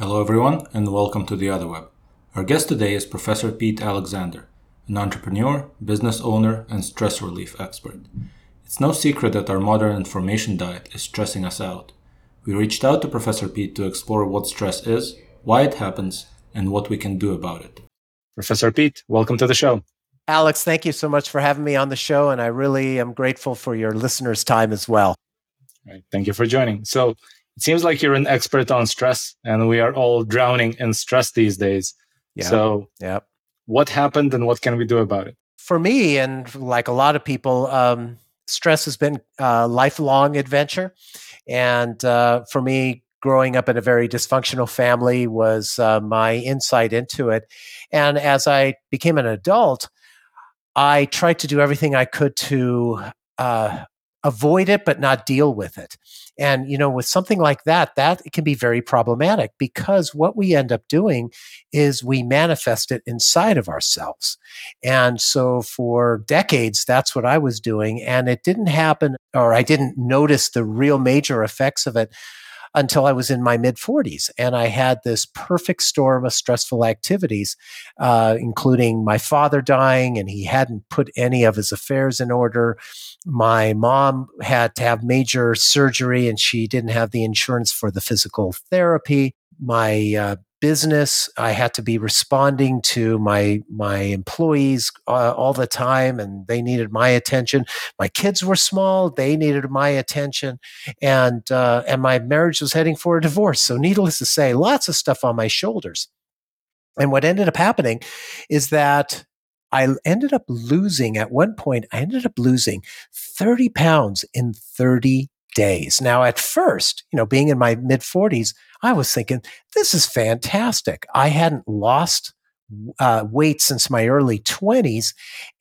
Hello, everyone, and welcome to The Otherweb. Our guest today is Professor Pete Alexander, an entrepreneur, business owner, and stress relief expert. It's no secret that our modern information diet is stressing us out. We reached out to Professor Pete to explore what stress is, why it happens, and what we can do about it. Professor Pete, welcome to the show. Alex, thank you so much for having me on the show, and I really am grateful for your listeners' time as well. Right. Thank you for joining. So, it seems like you're an expert on stress, and we are all drowning in stress these days. Yeah. So, yeah. what happened and what can we do about it? For me, and like a lot of people, um, stress has been a lifelong adventure. And uh, for me, growing up in a very dysfunctional family was uh, my insight into it. And as I became an adult, I tried to do everything I could to uh, avoid it but not deal with it. And you know with something like that that can be very problematic because what we end up doing is we manifest it inside of ourselves. And so for decades that's what i was doing and it didn't happen or i didn't notice the real major effects of it until I was in my mid 40s. And I had this perfect storm of stressful activities, uh, including my father dying, and he hadn't put any of his affairs in order. My mom had to have major surgery, and she didn't have the insurance for the physical therapy. My uh, business. I had to be responding to my my employees uh, all the time, and they needed my attention. My kids were small; they needed my attention, and uh, and my marriage was heading for a divorce. So, needless to say, lots of stuff on my shoulders. And what ended up happening is that I ended up losing at one point. I ended up losing thirty pounds in thirty days. Now, at first, you know, being in my mid 40s, I was thinking, this is fantastic. I hadn't lost uh, weight since my early 20s,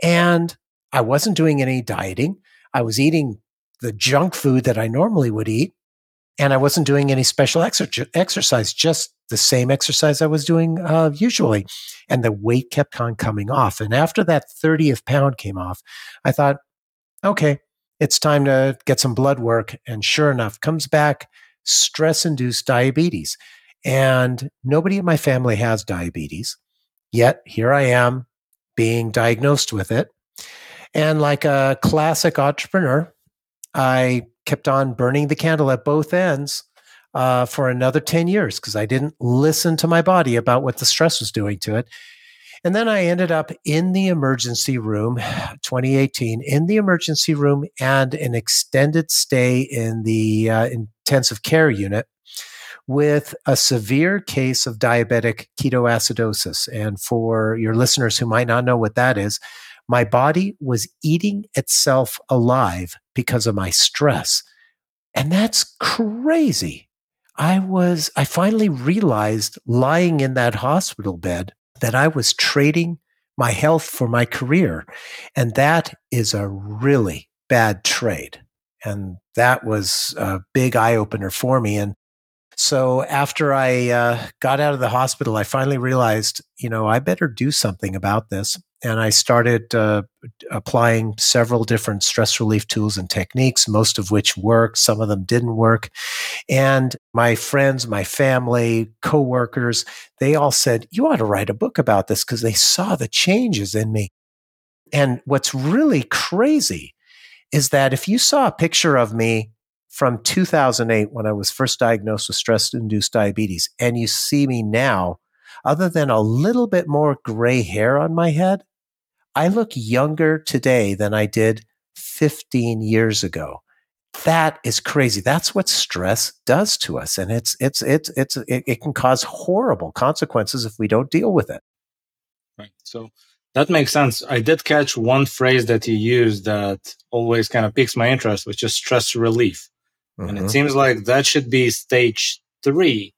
and I wasn't doing any dieting. I was eating the junk food that I normally would eat, and I wasn't doing any special exer- exercise, just the same exercise I was doing uh, usually. And the weight kept on coming off. And after that 30th pound came off, I thought, okay, it's time to get some blood work. And sure enough, comes back stress induced diabetes. And nobody in my family has diabetes. Yet here I am being diagnosed with it. And like a classic entrepreneur, I kept on burning the candle at both ends uh, for another 10 years because I didn't listen to my body about what the stress was doing to it. And then I ended up in the emergency room, 2018, in the emergency room and an extended stay in the uh, intensive care unit with a severe case of diabetic ketoacidosis. And for your listeners who might not know what that is, my body was eating itself alive because of my stress. And that's crazy. I was, I finally realized lying in that hospital bed that I was trading my health for my career. And that is a really bad trade. And that was a big eye opener for me. And so after I uh, got out of the hospital, I finally realized, you know, I better do something about this and I started uh, applying several different stress relief tools and techniques, most of which worked, some of them didn't work. And my friends, my family, coworkers, they all said, You ought to write a book about this because they saw the changes in me. And what's really crazy is that if you saw a picture of me from 2008 when I was first diagnosed with stress induced diabetes, and you see me now, other than a little bit more gray hair on my head, I look younger today than I did 15 years ago. That is crazy. That's what stress does to us. And it's, it's, it's, it's, it, it can cause horrible consequences if we don't deal with it. Right. So that makes sense. I did catch one phrase that you used that always kind of piques my interest, which is stress relief. Mm-hmm. And it mm-hmm. seems like that should be stage three.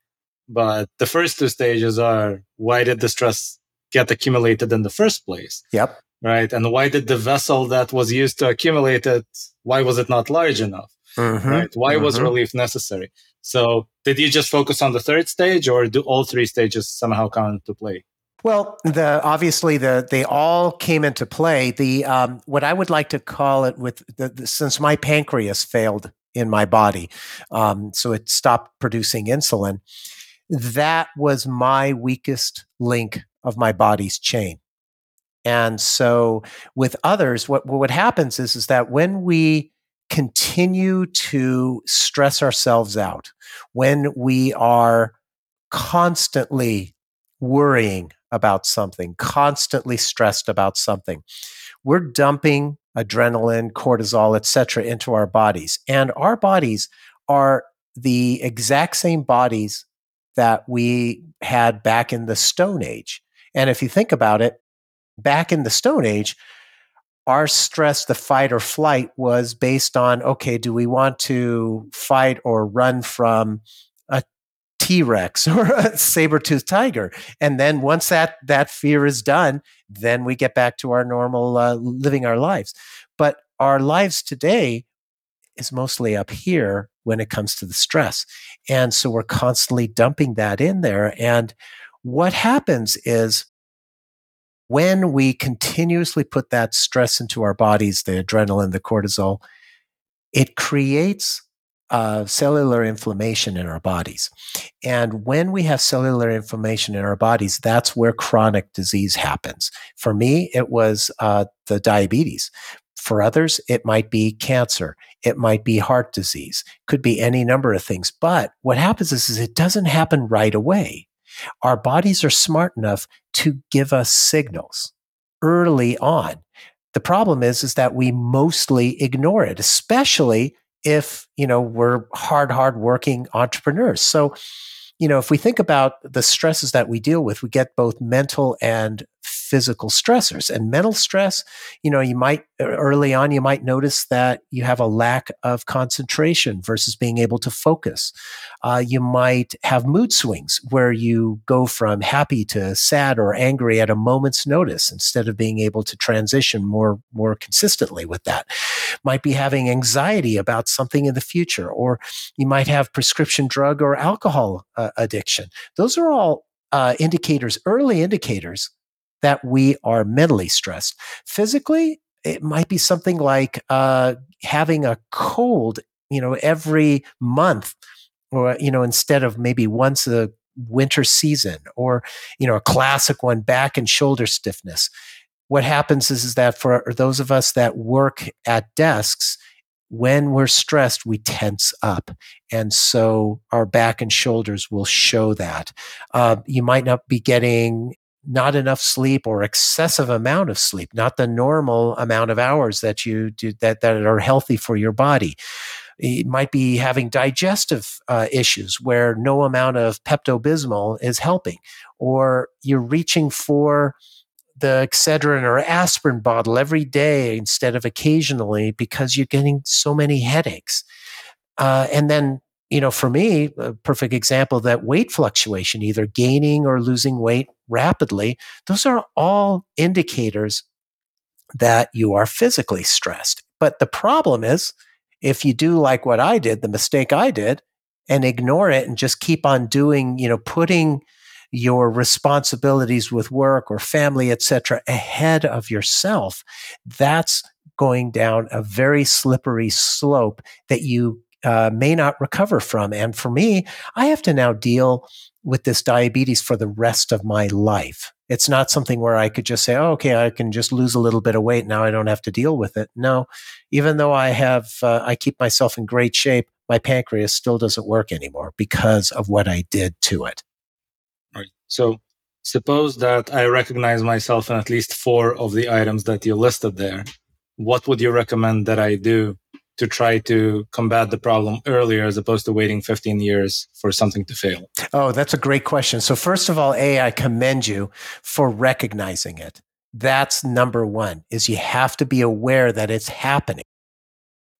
But the first two stages are why did the stress get accumulated in the first place? Yep right? And why did the vessel that was used to accumulate it, why was it not large enough? Mm-hmm. Right? Why mm-hmm. was relief necessary? So did you just focus on the third stage or do all three stages somehow come into play? Well, the obviously the they all came into play. The um, what I would like to call it with the, the, since my pancreas failed in my body, um, so it stopped producing insulin that was my weakest link of my body's chain. And so with others, what, what happens is, is that when we continue to stress ourselves out, when we are constantly worrying about something, constantly stressed about something, we're dumping adrenaline, cortisol, etc., into our bodies. And our bodies are the exact same bodies that we had back in the Stone Age. And if you think about it, back in the Stone Age, our stress, the fight or flight, was based on okay, do we want to fight or run from a T Rex or a saber toothed tiger? And then once that, that fear is done, then we get back to our normal uh, living our lives. But our lives today is mostly up here when it comes to the stress. And so we're constantly dumping that in there. And what happens is when we continuously put that stress into our bodies, the adrenaline, the cortisol, it creates uh, cellular inflammation in our bodies. And when we have cellular inflammation in our bodies, that's where chronic disease happens. For me, it was uh, the diabetes. For others, it might be cancer. It might be heart disease. Could be any number of things. But what happens is, is it doesn't happen right away. Our bodies are smart enough to give us signals early on. The problem is, is that we mostly ignore it, especially if, you know, we're hard, hard working entrepreneurs. So, you know, if we think about the stresses that we deal with, we get both mental and physical stressors and mental stress you know you might early on you might notice that you have a lack of concentration versus being able to focus. Uh, you might have mood swings where you go from happy to sad or angry at a moment's notice instead of being able to transition more more consistently with that. Might be having anxiety about something in the future or you might have prescription drug or alcohol uh, addiction. Those are all uh, indicators, early indicators that we are mentally stressed. Physically, it might be something like uh, having a cold, you know, every month, or you know, instead of maybe once a winter season, or you know, a classic one, back and shoulder stiffness. What happens is, is that for those of us that work at desks, when we're stressed, we tense up. And so our back and shoulders will show that. Uh, you might not be getting not enough sleep or excessive amount of sleep, not the normal amount of hours that you do that, that are healthy for your body. It might be having digestive uh, issues where no amount of Pepto Bismol is helping, or you're reaching for the Excedrin or aspirin bottle every day instead of occasionally because you're getting so many headaches. Uh, and then you know, for me, a perfect example that weight fluctuation, either gaining or losing weight rapidly, those are all indicators that you are physically stressed. But the problem is, if you do like what I did, the mistake I did, and ignore it and just keep on doing, you know, putting your responsibilities with work or family, etc., ahead of yourself, that's going down a very slippery slope that you uh, may not recover from. And for me, I have to now deal with this diabetes for the rest of my life. It's not something where I could just say, oh, okay, I can just lose a little bit of weight. Now I don't have to deal with it. No, even though I have, uh, I keep myself in great shape, my pancreas still doesn't work anymore because of what I did to it. Right. So suppose that I recognize myself in at least four of the items that you listed there. What would you recommend that I do to try to combat the problem earlier as opposed to waiting 15 years for something to fail? Oh, that's a great question. So, first of all, A, I commend you for recognizing it. That's number one is you have to be aware that it's happening.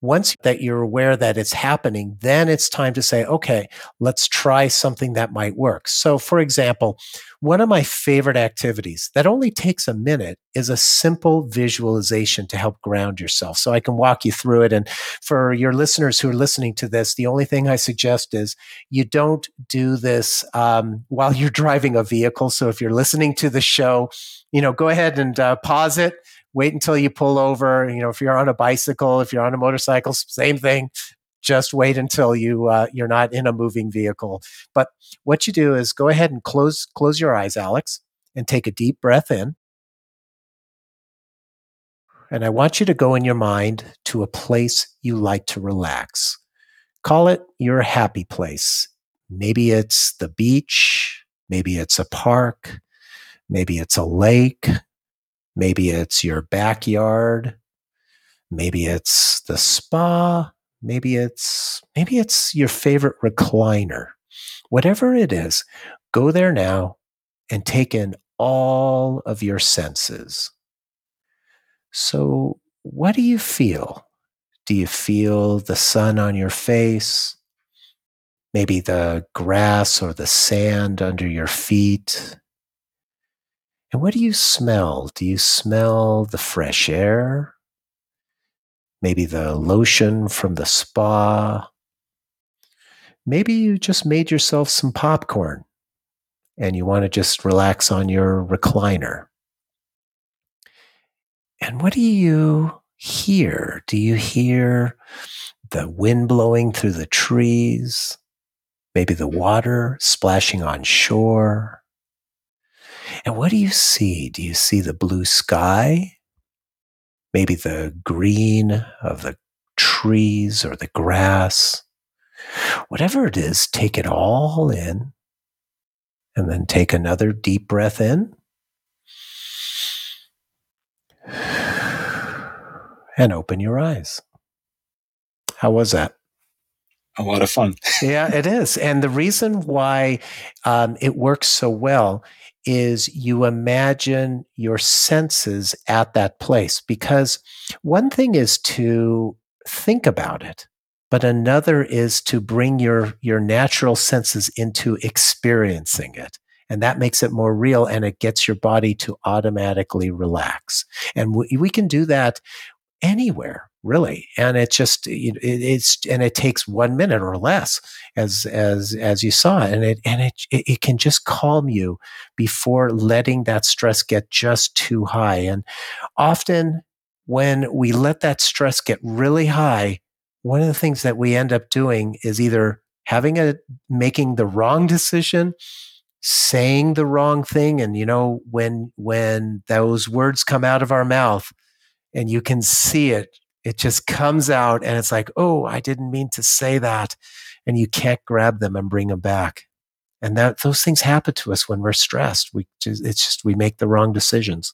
Once that you're aware that it's happening, then it's time to say, okay, let's try something that might work. So, for example, one of my favorite activities that only takes a minute is a simple visualization to help ground yourself. So I can walk you through it. And for your listeners who are listening to this, the only thing I suggest is you don't do this um, while you're driving a vehicle. So if you're listening to the show, you know, go ahead and uh, pause it, wait until you pull over. You know, if you're on a bicycle, if you're on a motorcycle, same thing. just wait until you uh, you're not in a moving vehicle. But what you do is go ahead and close close your eyes, Alex, and take a deep breath in. And I want you to go in your mind to a place you like to relax. Call it your happy place. Maybe it's the beach, maybe it's a park, maybe it's a lake, maybe it's your backyard, maybe it's the spa, maybe it's maybe it's your favorite recliner. Whatever it is, go there now and take in all of your senses. So, what do you feel? Do you feel the sun on your face? Maybe the grass or the sand under your feet? And what do you smell? Do you smell the fresh air? Maybe the lotion from the spa? Maybe you just made yourself some popcorn and you want to just relax on your recliner. And what do you hear? Do you hear the wind blowing through the trees? Maybe the water splashing on shore? And what do you see? Do you see the blue sky? Maybe the green of the trees or the grass? Whatever it is, take it all in and then take another deep breath in and open your eyes. How was that? A lot of fun. yeah, it is. And the reason why um, it works so well is you imagine your senses at that place. Because one thing is to think about it, but another is to bring your, your natural senses into experiencing it and that makes it more real and it gets your body to automatically relax and we, we can do that anywhere really and it just it, it's and it takes one minute or less as as as you saw and it and it it can just calm you before letting that stress get just too high and often when we let that stress get really high one of the things that we end up doing is either having a making the wrong decision saying the wrong thing and you know when when those words come out of our mouth and you can see it it just comes out and it's like oh i didn't mean to say that and you can't grab them and bring them back and that those things happen to us when we're stressed we just, it's just we make the wrong decisions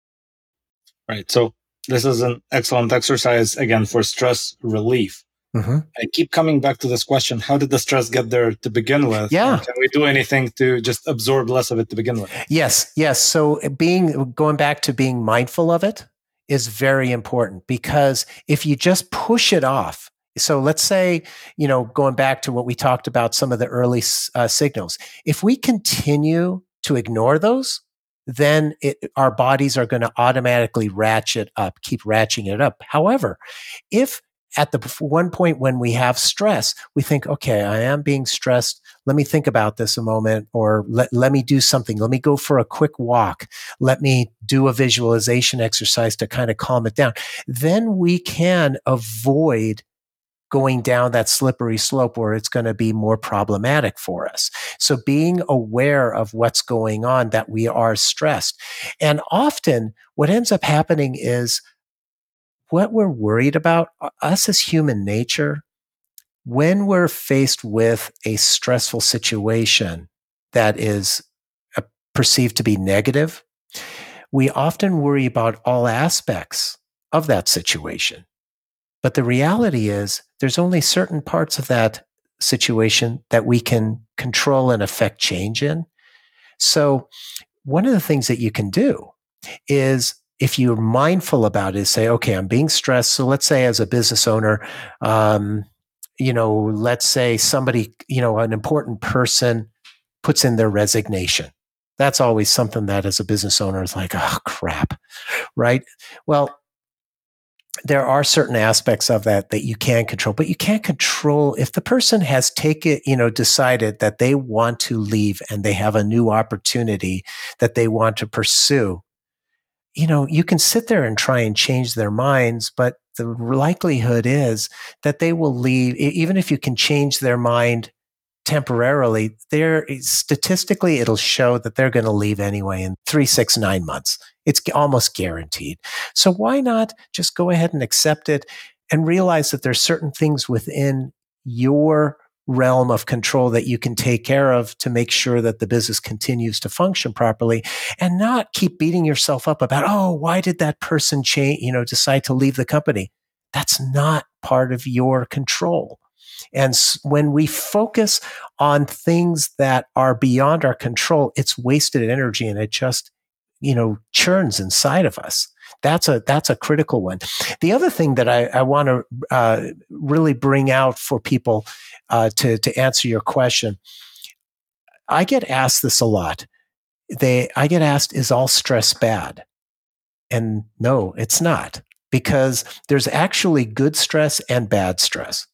right so this is an excellent exercise again for stress relief Mm-hmm. I keep coming back to this question: How did the stress get there to begin with? Yeah, can we do anything to just absorb less of it to begin with? Yes, yes. So being going back to being mindful of it is very important because if you just push it off, so let's say you know going back to what we talked about some of the early uh, signals, if we continue to ignore those, then it, our bodies are going to automatically ratchet up, keep ratcheting it up. However, if at the one point when we have stress, we think, okay, I am being stressed. Let me think about this a moment, or let, let me do something. Let me go for a quick walk. Let me do a visualization exercise to kind of calm it down. Then we can avoid going down that slippery slope where it's going to be more problematic for us. So being aware of what's going on, that we are stressed. And often what ends up happening is what we're worried about, uh, us as human nature, when we're faced with a stressful situation that is uh, perceived to be negative, we often worry about all aspects of that situation. But the reality is, there's only certain parts of that situation that we can control and affect change in. So, one of the things that you can do is if you're mindful about it, say, okay, I'm being stressed. So let's say as a business owner, um, you know, let's say somebody, you know, an important person puts in their resignation. That's always something that as a business owner is like, oh crap, right? Well, there are certain aspects of that that you can control, but you can't control if the person has taken, you know, decided that they want to leave and they have a new opportunity that they want to pursue you know, you can sit there and try and change their minds, but the likelihood is that they will leave, even if you can change their mind temporarily, they're statistically, it'll show that they're going to leave anyway in three, six, nine months. It's almost guaranteed. So why not just go ahead and accept it and realize that there's certain things within your realm of control that you can take care of to make sure that the business continues to function properly and not keep beating yourself up about, oh, why did that person change, you know, decide to leave the company? That's not part of your control. And when we focus on things that are beyond our control, it's wasted energy and it just, you know, churns inside of us. That's a that's a critical one. The other thing that I, I want to uh, really bring out for people uh, to to answer your question, I get asked this a lot. They I get asked, "Is all stress bad?" And no, it's not because there's actually good stress and bad stress.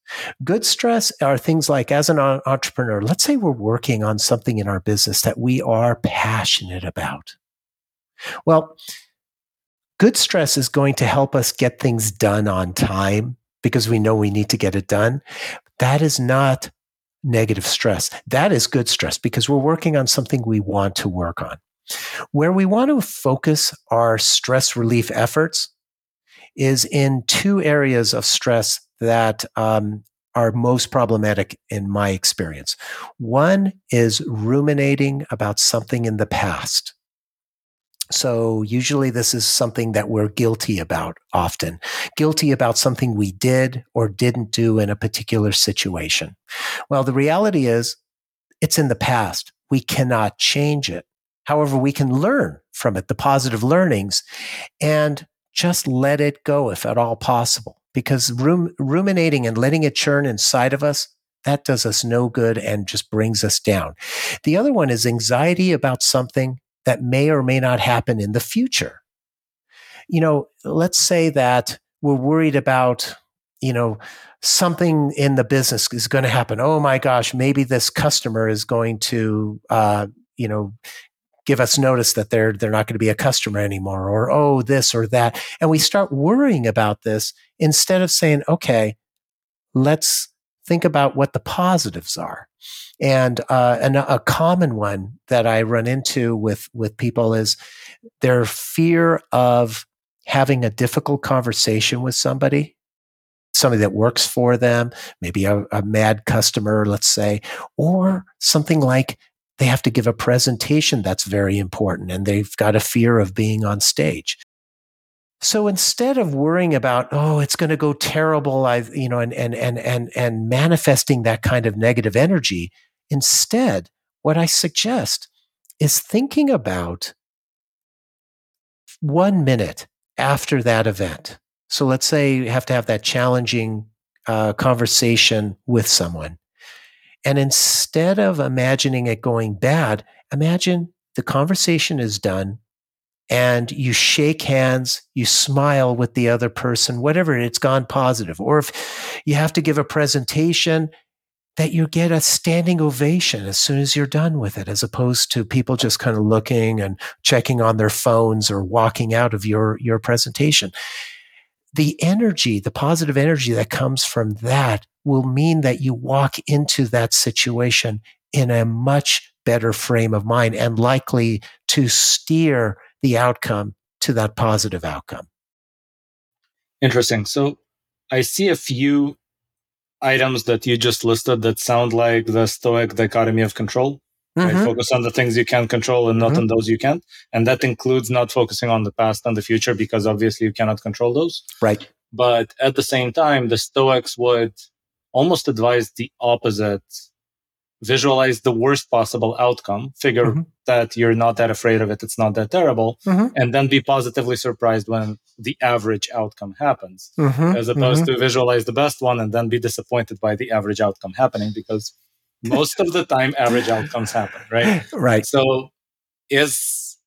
Good stress are things like, as an entrepreneur, let's say we're working on something in our business that we are passionate about. Well, good stress is going to help us get things done on time because we know we need to get it done. That is not negative stress. That is good stress because we're working on something we want to work on. Where we want to focus our stress relief efforts is in two areas of stress that um, are most problematic in my experience. One is ruminating about something in the past. So, usually, this is something that we're guilty about often, guilty about something we did or didn't do in a particular situation. Well, the reality is it's in the past. We cannot change it. However, we can learn from it, the positive learnings, and just let it go if at all possible. Because rum- ruminating and letting it churn inside of us, that does us no good and just brings us down. The other one is anxiety about something that may or may not happen in the future. You know, let's say that we're worried about, you know, something in the business is going to happen. Oh my gosh, maybe this customer is going to, uh, you know, give us notice that they're they're not going to be a customer anymore or oh this or that and we start worrying about this instead of saying okay let's think about what the positives are and uh, an, a common one that i run into with with people is their fear of having a difficult conversation with somebody somebody that works for them maybe a, a mad customer let's say or something like they have to give a presentation that's very important and they've got a fear of being on stage. So instead of worrying about, oh, it's going to go terrible, I, you know, and, and, and, and, and manifesting that kind of negative energy, instead, what I suggest is thinking about one minute after that event. So let's say you have to have that challenging uh, conversation with someone. And instead of imagining it going bad, imagine the conversation is done and you shake hands, you smile with the other person, whatever, it's gone positive. Or if you have to give a presentation, that you get a standing ovation as soon as you're done with it, as opposed to people just kind of looking and checking on their phones or walking out of your, your presentation. The energy, the positive energy that comes from that will mean that you walk into that situation in a much better frame of mind and likely to steer the outcome to that positive outcome. Interesting. So I see a few items that you just listed that sound like the Stoic dichotomy of control. Mm-hmm. Right? Focus on the things you can control and not mm-hmm. on those you can't. And that includes not focusing on the past and the future because obviously you cannot control those. Right. But at the same time, the Stoics would almost advise the opposite visualize the worst possible outcome figure mm-hmm. that you're not that afraid of it it's not that terrible mm-hmm. and then be positively surprised when the average outcome happens mm-hmm. as opposed mm-hmm. to visualize the best one and then be disappointed by the average outcome happening because most of the time average outcomes happen right right so is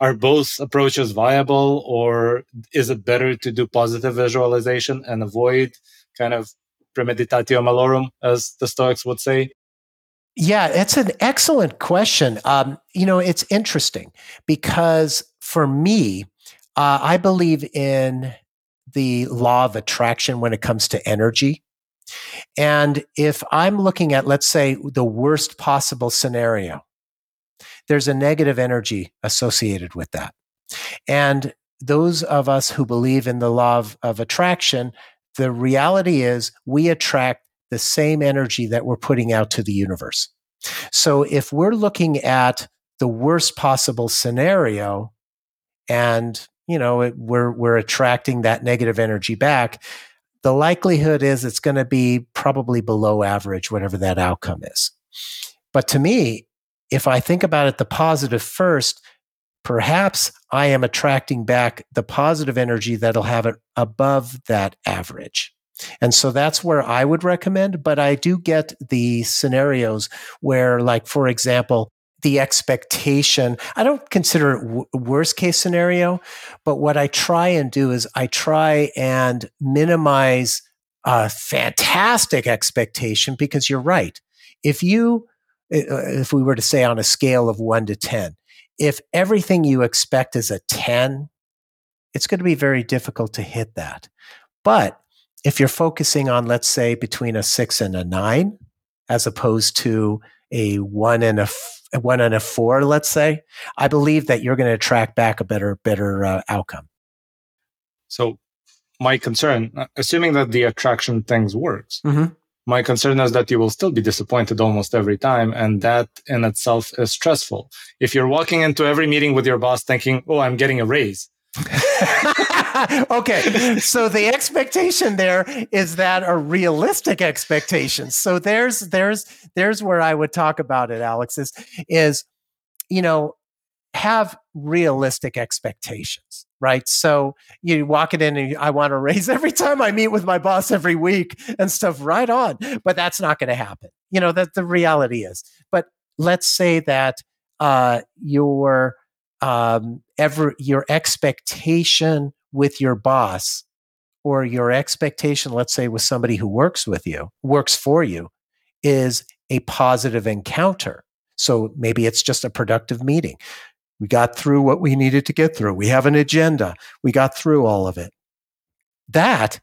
are both approaches viable or is it better to do positive visualization and avoid kind of premeditatio malorum, as the Stoics would say? Yeah, it's an excellent question. Um, you know, it's interesting because for me, uh, I believe in the law of attraction when it comes to energy. And if I'm looking at, let's say, the worst possible scenario, there's a negative energy associated with that. And those of us who believe in the law of, of attraction, the reality is we attract the same energy that we're putting out to the universe. So if we're looking at the worst possible scenario and you know it, we're we're attracting that negative energy back the likelihood is it's going to be probably below average whatever that outcome is but to me if i think about it the positive first perhaps i am attracting back the positive energy that'll have it above that average and so that's where I would recommend. But I do get the scenarios where, like, for example, the expectation, I don't consider it w- worst case scenario, but what I try and do is I try and minimize a fantastic expectation because you're right. If you, uh, if we were to say on a scale of one to 10, if everything you expect is a 10, it's going to be very difficult to hit that. But if you're focusing on, let's say, between a six and a nine, as opposed to a one and a f- one and a four, let's say, I believe that you're going to attract back a better better uh, outcome. So, my concern, uh, assuming that the attraction things works, mm-hmm. my concern is that you will still be disappointed almost every time, and that in itself is stressful. If you're walking into every meeting with your boss thinking, "Oh, I'm getting a raise," okay. So the expectation there is that a realistic expectation. So there's there's there's where I would talk about it, Alex, is is you know, have realistic expectations, right? So you walk it in and I want to raise every time I meet with my boss every week and stuff, right on. But that's not going to happen. You know, that the reality is. But let's say that uh, your um, ever your expectation with your boss or your expectation, let's say, with somebody who works with you, works for you, is a positive encounter. So maybe it's just a productive meeting. We got through what we needed to get through. We have an agenda. We got through all of it. That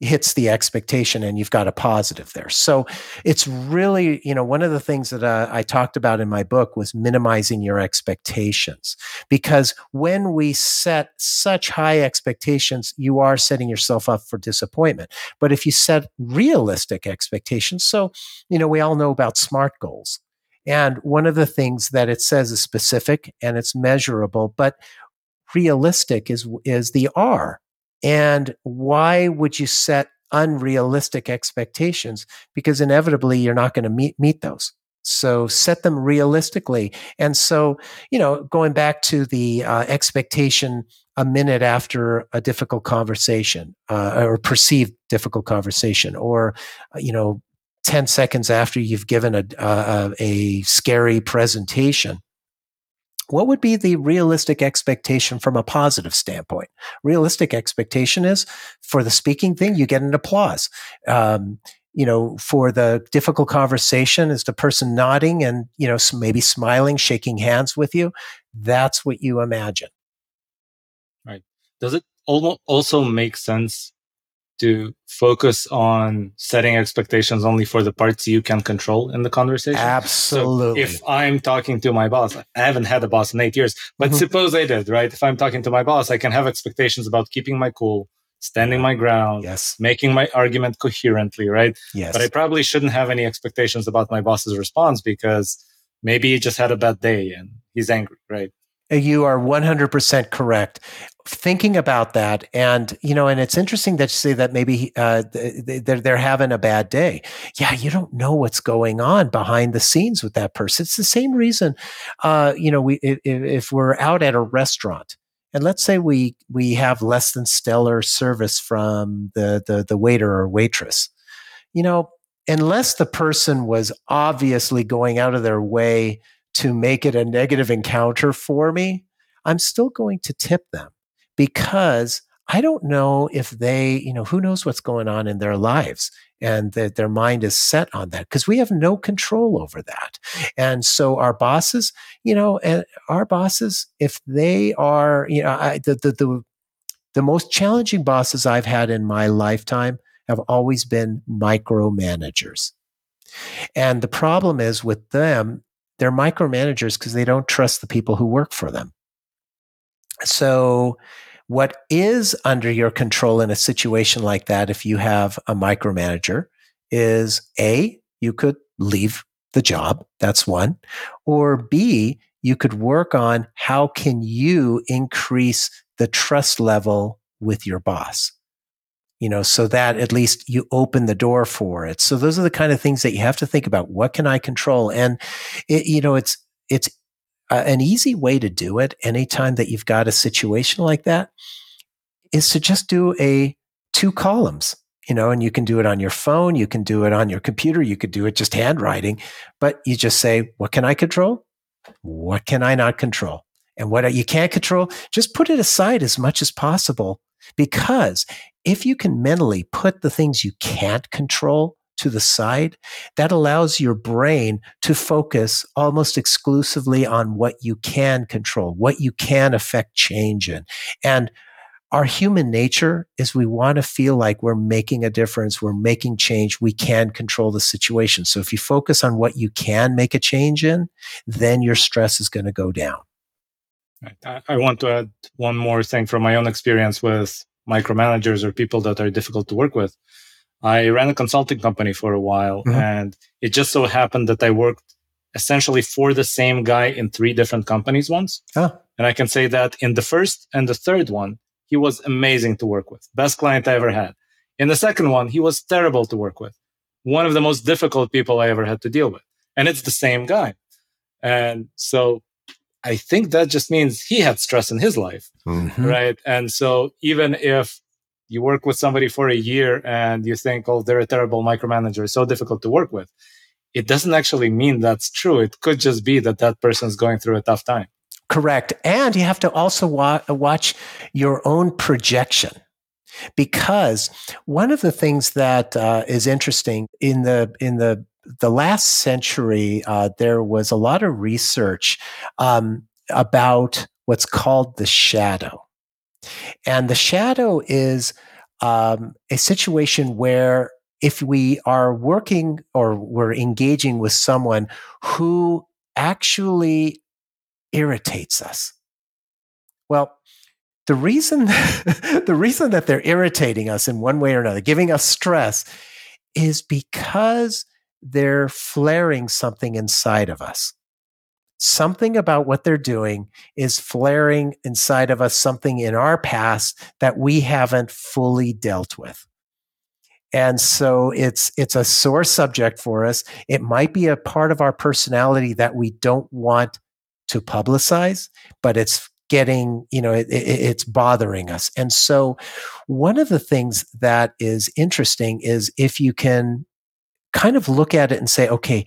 hits the expectation and you've got a positive there. So it's really, you know, one of the things that uh, I talked about in my book was minimizing your expectations. Because when we set such high expectations, you are setting yourself up for disappointment. But if you set realistic expectations, so, you know, we all know about SMART goals. And one of the things that it says is specific and it's measurable, but realistic is, is the R and why would you set unrealistic expectations? Because inevitably you're not going to meet, meet those. So set them realistically. And so, you know, going back to the uh, expectation a minute after a difficult conversation uh, or perceived difficult conversation, or, uh, you know, 10 seconds after you've given a, a, a scary presentation what would be the realistic expectation from a positive standpoint? Realistic expectation is for the speaking thing, you get an applause. Um, you know, for the difficult conversation, is the person nodding and, you know, maybe smiling, shaking hands with you. That's what you imagine. Right. Does it also make sense to focus on setting expectations only for the parts you can control in the conversation. Absolutely. So if I'm talking to my boss, I haven't had a boss in eight years, but mm-hmm. suppose I did, right? If I'm talking to my boss, I can have expectations about keeping my cool, standing my ground, yes. making my argument coherently, right? Yes. But I probably shouldn't have any expectations about my boss's response because maybe he just had a bad day and he's angry, right? You are 100% correct. Thinking about that, and you know, and it's interesting that you say that maybe uh, they're they're having a bad day. Yeah, you don't know what's going on behind the scenes with that person. It's the same reason, uh, you know, we if, if we're out at a restaurant and let's say we we have less than stellar service from the the, the waiter or waitress, you know, unless the person was obviously going out of their way to make it a negative encounter for me, I'm still going to tip them because I don't know if they, you know, who knows what's going on in their lives and that their mind is set on that because we have no control over that. And so our bosses, you know, and our bosses, if they are, you know, I, the, the, the, the most challenging bosses I've had in my lifetime have always been micromanagers. And the problem is with them, they're micromanagers because they don't trust the people who work for them. So, what is under your control in a situation like that, if you have a micromanager, is A, you could leave the job. That's one. Or B, you could work on how can you increase the trust level with your boss you know so that at least you open the door for it. So those are the kind of things that you have to think about. What can i control? And it, you know it's it's uh, an easy way to do it anytime that you've got a situation like that is to just do a two columns you know and you can do it on your phone you can do it on your computer you could do it just handwriting but you just say what can i control? What can i not control? And what you can't control just put it aside as much as possible because if you can mentally put the things you can't control to the side, that allows your brain to focus almost exclusively on what you can control, what you can affect change in. And our human nature is we want to feel like we're making a difference, we're making change, we can control the situation. So if you focus on what you can make a change in, then your stress is going to go down. I want to add one more thing from my own experience with micromanagers or people that are difficult to work with. I ran a consulting company for a while mm-hmm. and it just so happened that I worked essentially for the same guy in three different companies once. Oh. And I can say that in the first and the third one, he was amazing to work with. Best client I ever had. In the second one, he was terrible to work with. One of the most difficult people I ever had to deal with. And it's the same guy. And so I think that just means he had stress in his life, mm-hmm. right? And so even if you work with somebody for a year and you think, oh, they're a terrible micromanager, so difficult to work with, it doesn't actually mean that's true. It could just be that that person's going through a tough time. Correct. And you have to also wa- watch your own projection because one of the things that uh, is interesting in the in the the last century, uh, there was a lot of research um, about what's called the shadow. And the shadow is um, a situation where if we are working or we're engaging with someone who actually irritates us, well, the reason the reason that they're irritating us in one way or another, giving us stress, is because they're flaring something inside of us. Something about what they're doing is flaring inside of us something in our past that we haven't fully dealt with. And so it's it's a sore subject for us. It might be a part of our personality that we don't want to publicize, but it's getting you know it, it, it's bothering us and so one of the things that is interesting is if you can kind of look at it and say, okay,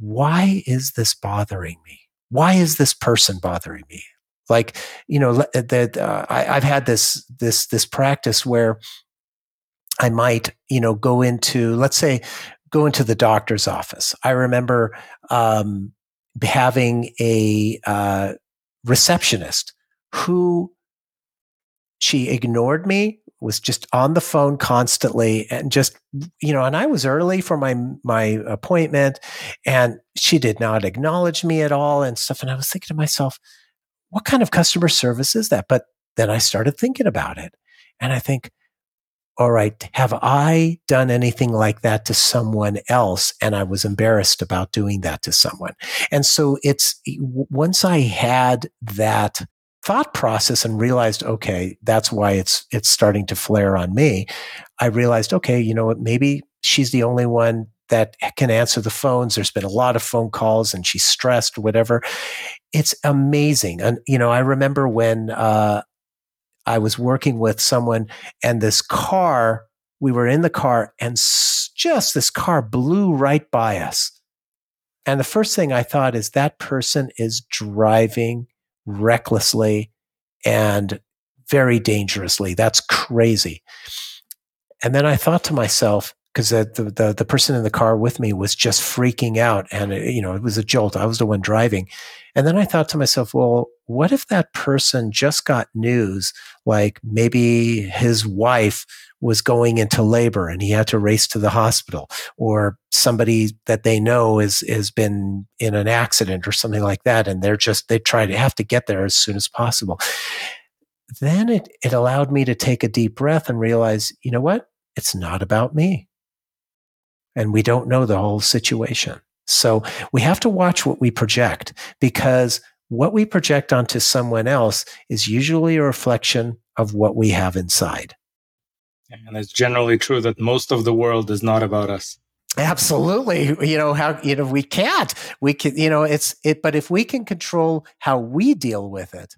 why is this bothering me? Why is this person bothering me? Like, you know, that uh, I, I've had this this this practice where I might, you know, go into, let's say, go into the doctor's office. I remember um, having a uh, receptionist who she ignored me was just on the phone constantly and just you know and i was early for my my appointment and she did not acknowledge me at all and stuff. And i was thinking to myself what kind of customer service is that? But then i started thinking about it and i think all right have i done anything like that to someone else? And i was embarrassed about doing that to someone. And so it's once i had that thought process and realized, okay, that's why it's it's starting to flare on me. I realized, okay, you know what, maybe she's the only one that can answer the phones. There's been a lot of phone calls and she's stressed, whatever. It's amazing. And, you know, I remember when uh, I was working with someone and this car, we were in the car and just this car blew right by us. And the first thing I thought is that person is driving recklessly and very dangerously. That's crazy. And then I thought to myself, because the, the the person in the car with me was just freaking out, and it, you know it was a jolt. I was the one driving, and then I thought to myself, well, what if that person just got news like maybe his wife was going into labor and he had to race to the hospital, or somebody that they know is has been in an accident or something like that, and they're just they try to have to get there as soon as possible. Then it it allowed me to take a deep breath and realize, you know what? It's not about me and we don't know the whole situation. So we have to watch what we project because what we project onto someone else is usually a reflection of what we have inside. And it's generally true that most of the world is not about us. Absolutely. You know, how, you know, we can't. We can, you know, it's it, but if we can control how we deal with it,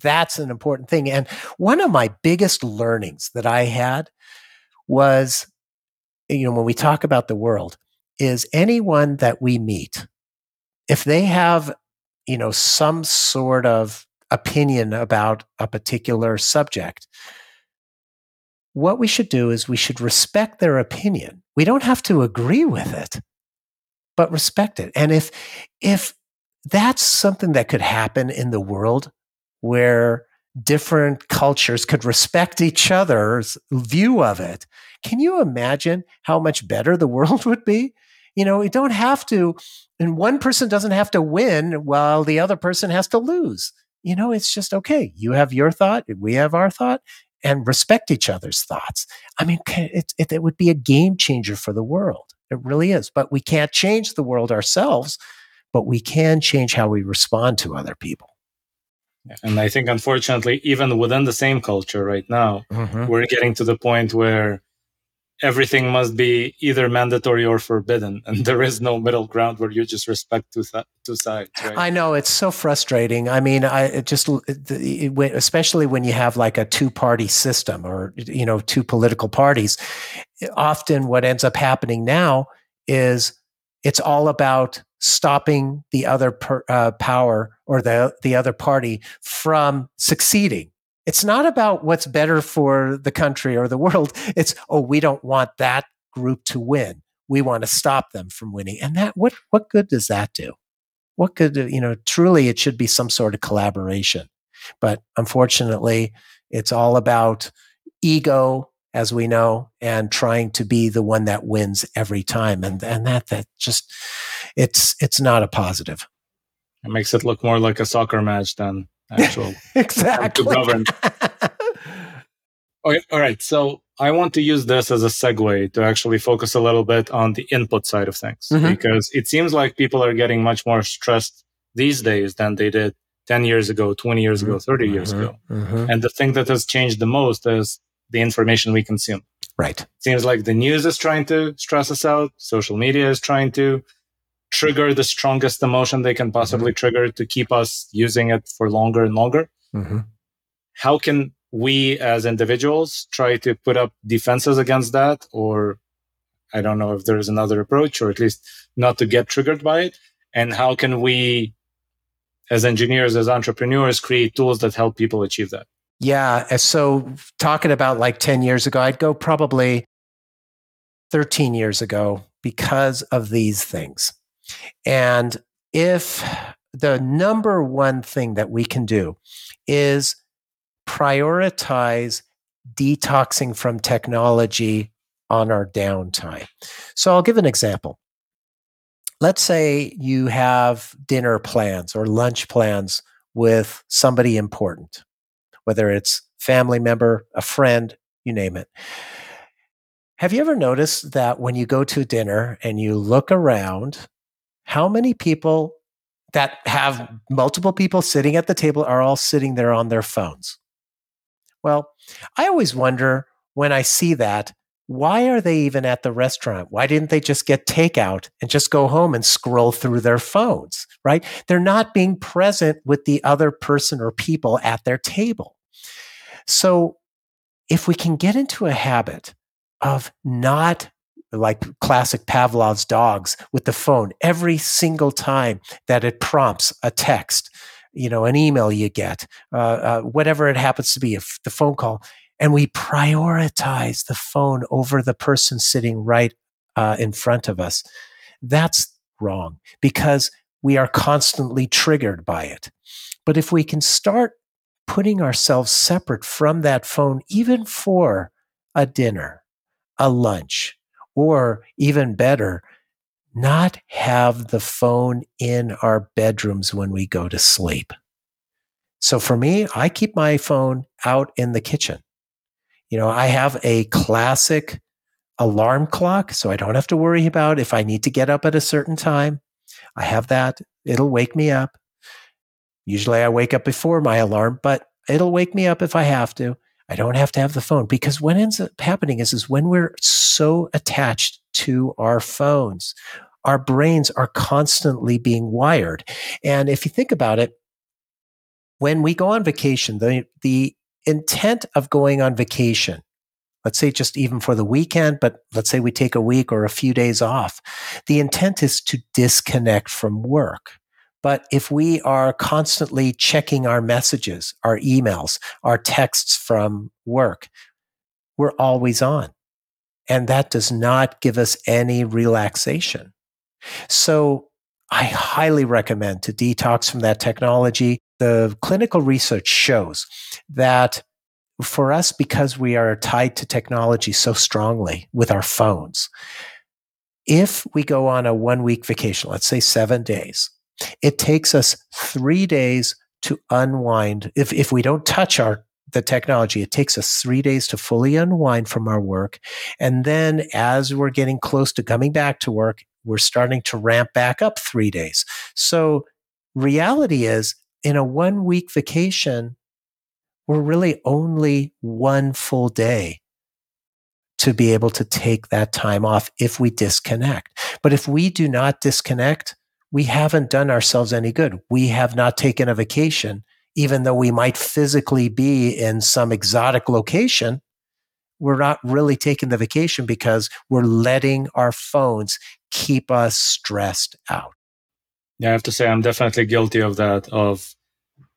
that's an important thing. And one of my biggest learnings that I had was you know, when we talk about the world, is anyone that we meet, if they have, you know, some sort of opinion about a particular subject, what we should do is we should respect their opinion. We don't have to agree with it, but respect it. And if, if that's something that could happen in the world where different cultures could respect each other's view of it, can you imagine how much better the world would be? You know, we don't have to, and one person doesn't have to win while the other person has to lose. You know, it's just okay. You have your thought, we have our thought, and respect each other's thoughts. I mean, it, it, it would be a game changer for the world. It really is. But we can't change the world ourselves, but we can change how we respond to other people. And I think, unfortunately, even within the same culture right now, mm-hmm. we're getting to the point where everything must be either mandatory or forbidden and there is no middle ground where you just respect two, th- two sides right? i know it's so frustrating i mean i just especially when you have like a two party system or you know two political parties often what ends up happening now is it's all about stopping the other per, uh, power or the the other party from succeeding it's not about what's better for the country or the world. It's, oh, we don't want that group to win. We want to stop them from winning. And that, what, what good does that do? What could, you know, truly it should be some sort of collaboration. But unfortunately, it's all about ego, as we know, and trying to be the one that wins every time. And, and that, that just, it's, it's not a positive. It makes it look more like a soccer match than actual exactly. to govern. okay, all right. So I want to use this as a segue to actually focus a little bit on the input side of things mm-hmm. because it seems like people are getting much more stressed these days than they did 10 years ago, 20 years ago, 30 years mm-hmm. ago. Mm-hmm. And the thing that has changed the most is the information we consume. Right. Seems like the news is trying to stress us out. Social media is trying to trigger the strongest emotion they can possibly mm-hmm. trigger to keep us using it for longer and longer. Mm-hmm. How can we as individuals try to put up defenses against that? Or I don't know if there's another approach, or at least not to get triggered by it. And how can we, as engineers, as entrepreneurs, create tools that help people achieve that? Yeah. So, talking about like 10 years ago, I'd go probably 13 years ago because of these things. And if the number one thing that we can do is prioritize detoxing from technology on our downtime. So I'll give an example. Let's say you have dinner plans or lunch plans with somebody important, whether it's family member, a friend, you name it. Have you ever noticed that when you go to dinner and you look around, how many people that have multiple people sitting at the table are all sitting there on their phones? Well, I always wonder when I see that, why are they even at the restaurant? Why didn't they just get takeout and just go home and scroll through their phones, right? They're not being present with the other person or people at their table. So if we can get into a habit of not like classic Pavlov's dogs with the phone every single time that it prompts a text, you know, an email you get, uh, uh, whatever it happens to be, if the phone call, and we prioritize the phone over the person sitting right uh, in front of us. That's wrong because we are constantly triggered by it. But if we can start putting ourselves separate from that phone, even for a dinner, a lunch, or even better, not have the phone in our bedrooms when we go to sleep. So for me, I keep my phone out in the kitchen. You know, I have a classic alarm clock, so I don't have to worry about if I need to get up at a certain time. I have that. It'll wake me up. Usually I wake up before my alarm, but it'll wake me up if I have to. I don't have to have the phone because what ends up happening is, is when we're so attached to our phones, our brains are constantly being wired. And if you think about it, when we go on vacation, the, the intent of going on vacation, let's say just even for the weekend, but let's say we take a week or a few days off, the intent is to disconnect from work. But if we are constantly checking our messages, our emails, our texts from work, we're always on. And that does not give us any relaxation. So I highly recommend to detox from that technology. The clinical research shows that for us, because we are tied to technology so strongly with our phones, if we go on a one week vacation, let's say seven days, it takes us three days to unwind. If, if we don't touch our the technology, it takes us three days to fully unwind from our work. And then as we're getting close to coming back to work, we're starting to ramp back up three days. So reality is in a one week vacation, we're really only one full day to be able to take that time off if we disconnect. But if we do not disconnect, we haven't done ourselves any good. We have not taken a vacation, even though we might physically be in some exotic location. We're not really taking the vacation because we're letting our phones keep us stressed out. Yeah, I have to say, I'm definitely guilty of that, of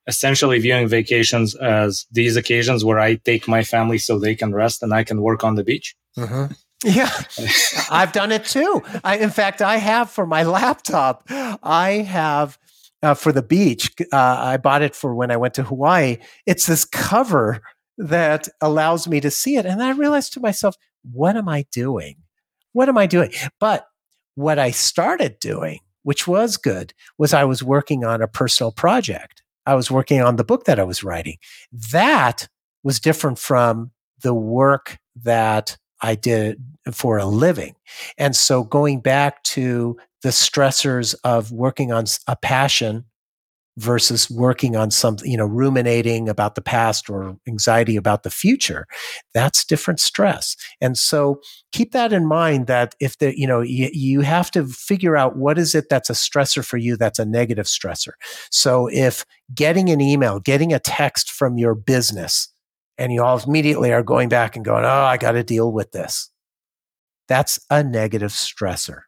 essentially viewing vacations as these occasions where I take my family so they can rest and I can work on the beach. Mm-hmm. Yeah, I've done it too. I, in fact, I have for my laptop. I have uh, for the beach. Uh, I bought it for when I went to Hawaii. It's this cover that allows me to see it, and I realized to myself, "What am I doing? What am I doing?" But what I started doing, which was good, was I was working on a personal project. I was working on the book that I was writing. That was different from the work that I did for a living. And so going back to the stressors of working on a passion versus working on something, you know, ruminating about the past or anxiety about the future, that's different stress. And so keep that in mind that if the, you know, you, you have to figure out what is it that's a stressor for you that's a negative stressor. So if getting an email, getting a text from your business, and you all immediately are going back and going, oh, I got to deal with this. That's a negative stressor.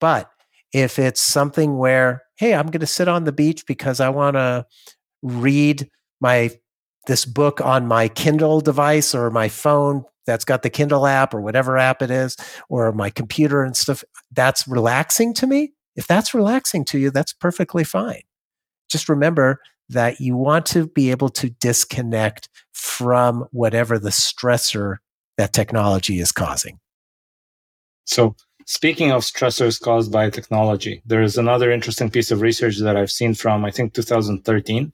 But if it's something where, hey, I'm going to sit on the beach because I want to read my this book on my Kindle device or my phone that's got the Kindle app or whatever app it is, or my computer and stuff, that's relaxing to me. If that's relaxing to you, that's perfectly fine. Just remember that you want to be able to disconnect from whatever the stressor that technology is causing. So, speaking of stressors caused by technology, there is another interesting piece of research that I've seen from, I think, 2013,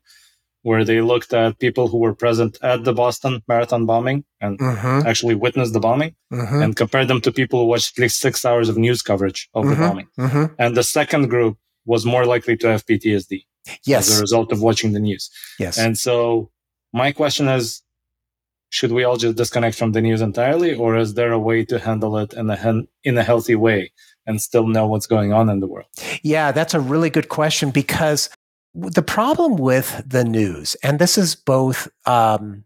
where they looked at people who were present at the Boston Marathon bombing and mm-hmm. actually witnessed the bombing mm-hmm. and compared them to people who watched at least six hours of news coverage of mm-hmm. the bombing. Mm-hmm. And the second group was more likely to have PTSD yes. as a result of watching the news. Yes. And so my question is, should we all just disconnect from the news entirely, or is there a way to handle it in a in a healthy way and still know what's going on in the world? Yeah, that's a really good question because the problem with the news, and this is both um,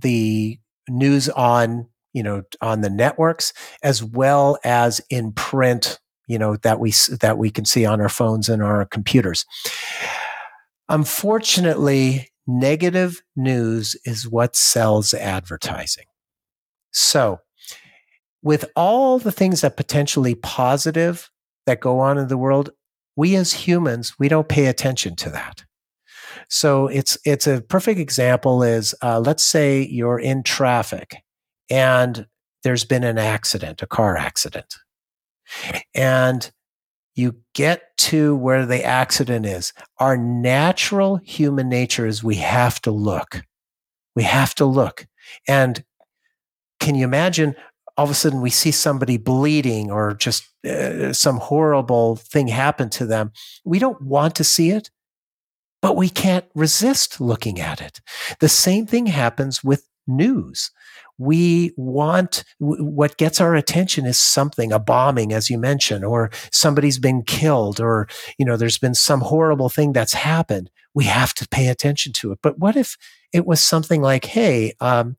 the news on you know on the networks as well as in print you know that we that we can see on our phones and our computers Unfortunately, negative news is what sells advertising. So, with all the things that potentially positive that go on in the world, we as humans, we don't pay attention to that. So it's it's a perfect example is uh, let's say you're in traffic and there's been an accident, a car accident, and you get to where the accident is. Our natural human nature is we have to look. We have to look. And can you imagine all of a sudden we see somebody bleeding or just uh, some horrible thing happen to them? We don't want to see it, but we can't resist looking at it. The same thing happens with news we want what gets our attention is something a bombing as you mentioned or somebody's been killed or you know there's been some horrible thing that's happened. We have to pay attention to it. But what if it was something like hey um,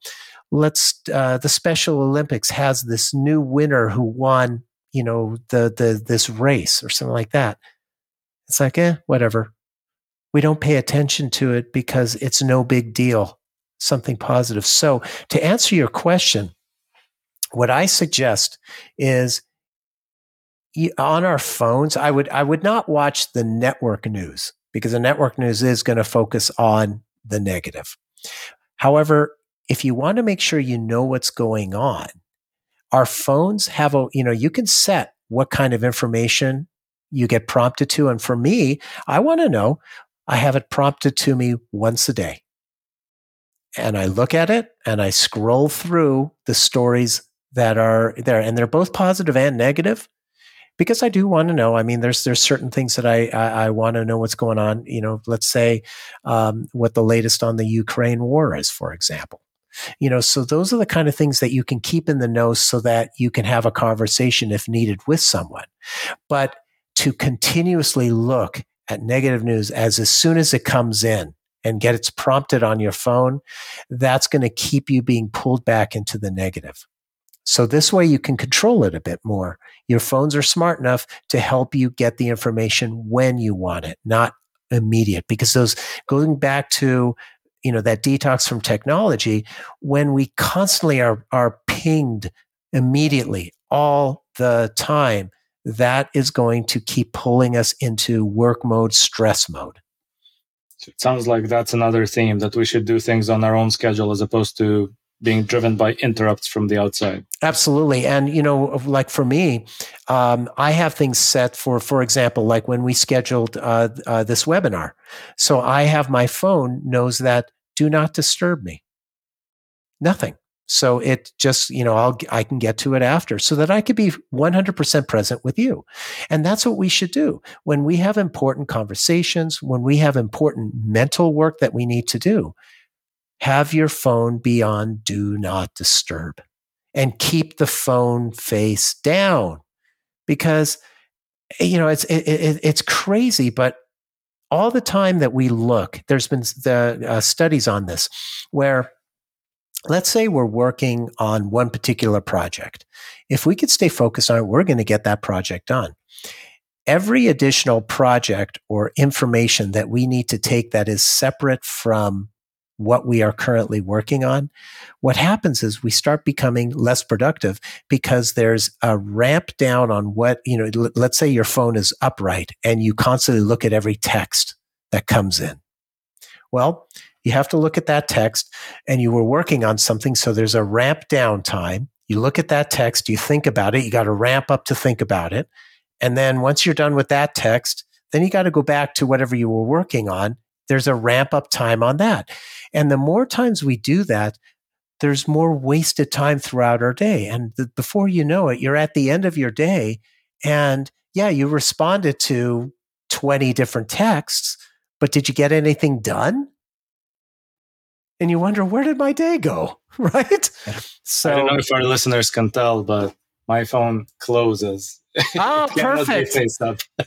let's uh, the special olympics has this new winner who won you know the the this race or something like that. It's like eh whatever. We don't pay attention to it because it's no big deal something positive. So, to answer your question, what I suggest is on our phones, I would I would not watch the network news because the network news is going to focus on the negative. However, if you want to make sure you know what's going on, our phones have a you know you can set what kind of information you get prompted to and for me, I want to know I have it prompted to me once a day and I look at it and I scroll through the stories that are there, and they're both positive and negative because I do want to know. I mean, there's there's certain things that I I, I want to know what's going on. You know, let's say um, what the latest on the Ukraine war is, for example. You know, so those are the kind of things that you can keep in the know so that you can have a conversation if needed with someone. But to continuously look at negative news as as soon as it comes in and get it prompted on your phone, that's going to keep you being pulled back into the negative. So this way you can control it a bit more. Your phones are smart enough to help you get the information when you want it, not immediate. Because those going back to you know that detox from technology, when we constantly are are pinged immediately all the time, that is going to keep pulling us into work mode, stress mode. It sounds like that's another theme that we should do things on our own schedule as opposed to being driven by interrupts from the outside. Absolutely. And, you know, like for me, um, I have things set for, for example, like when we scheduled uh, uh, this webinar. So I have my phone knows that do not disturb me. Nothing. So it just, you know, I'll, I can get to it after so that I could be 100% present with you. And that's what we should do. When we have important conversations, when we have important mental work that we need to do, have your phone be on do not disturb and keep the phone face down because, you know, it's, it, it, it's crazy, but all the time that we look, there's been the uh, studies on this where let's say we're working on one particular project. If we could stay focused on it, we're going to get that project done. Every additional project or information that we need to take that is separate from what we are currently working on, what happens is we start becoming less productive because there's a ramp down on what, you know, let's say your phone is upright and you constantly look at every text that comes in. Well, you have to look at that text and you were working on something. So there's a ramp down time. You look at that text, you think about it, you got to ramp up to think about it. And then once you're done with that text, then you got to go back to whatever you were working on. There's a ramp up time on that. And the more times we do that, there's more wasted time throughout our day. And the, before you know it, you're at the end of your day. And yeah, you responded to 20 different texts, but did you get anything done? And you wonder where did my day go right so i don't know if our listeners can tell but my phone closes Oh, perfect.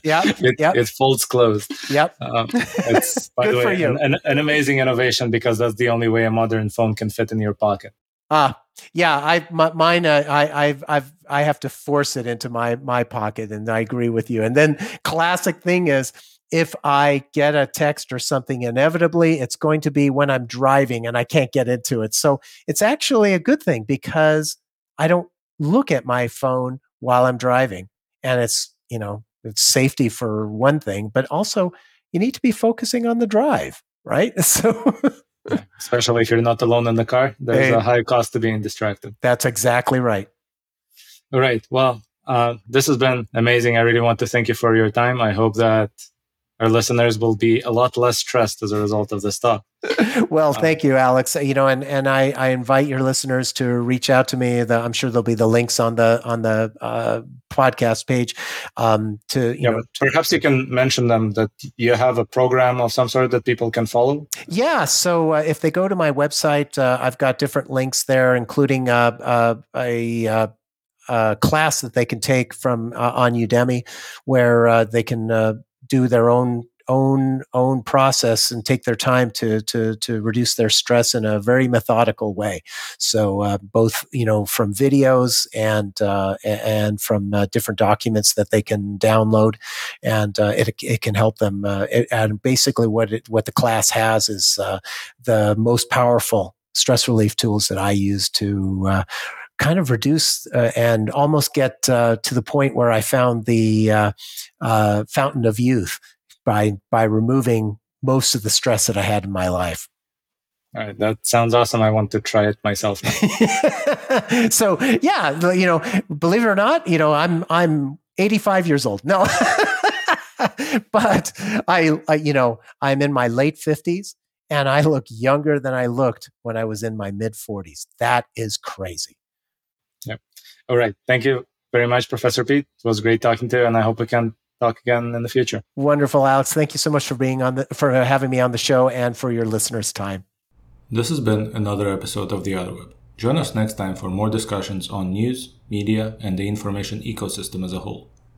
Yeah, it, yep. it folds closed. Yep. Um, it's by the way an, an, an, amazing innovation because that's the only way a modern phone can fit in your pocket. Ah, yeah. I my, mine. Uh, I I've I've I have to force it into my my pocket, and I agree with you. And then classic thing is if I get a text or something inevitably, it's going to be when I'm driving and I can't get into it. So it's actually a good thing because I don't look at my phone while I'm driving. And it's, you know, it's safety for one thing, but also you need to be focusing on the drive, right? So especially if you're not alone in the car, there's a high cost to being distracted. That's exactly right. All right. Well, uh, this has been amazing. I really want to thank you for your time. I hope that our listeners will be a lot less stressed as a result of this talk. well, um, thank you, Alex. You know, and and I, I invite your listeners to reach out to me. The, I'm sure there'll be the links on the on the uh, podcast page. Um, to you yeah, know, perhaps you can mention them that you have a program of some sort that people can follow. Yeah. So uh, if they go to my website, uh, I've got different links there, including uh, uh, a uh, uh, class that they can take from uh, on Udemy, where uh, they can uh, do their own own own process and take their time to to to reduce their stress in a very methodical way. So uh, both you know from videos and uh, and from uh, different documents that they can download, and uh, it it can help them. Uh, it, and basically, what it what the class has is the most powerful stress relief tools that I use to kind of reduce uh, and almost get uh, to the point where I found the uh, uh, fountain of youth by by removing most of the stress that I had in my life. All right, that sounds awesome. I want to try it myself. so yeah, you know, believe it or not, you know, I'm I'm 85 years old. No, but I, I, you know, I'm in my late 50s and I look younger than I looked when I was in my mid 40s. That is crazy. Yep. All right. Thank you very much, Professor Pete. It was great talking to you, and I hope we can talk again in the future. Wonderful, Alex. Thank you so much for being on the for having me on the show and for your listeners' time. This has been another episode of The Otherweb. Join us next time for more discussions on news, media, and the information ecosystem as a whole.